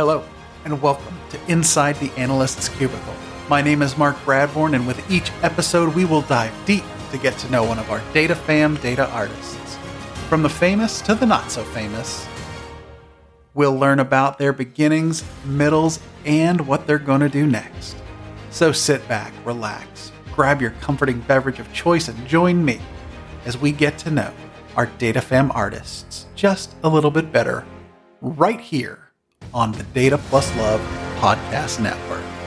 Hello, and welcome to Inside the Analyst's Cubicle. My name is Mark Bradbourne, and with each episode, we will dive deep to get to know one of our Data Fam data artists. From the famous to the not so famous, we'll learn about their beginnings, middles, and what they're going to do next. So sit back, relax, grab your comforting beverage of choice, and join me as we get to know our Data Fam artists just a little bit better right here on the Data Plus Love Podcast Network.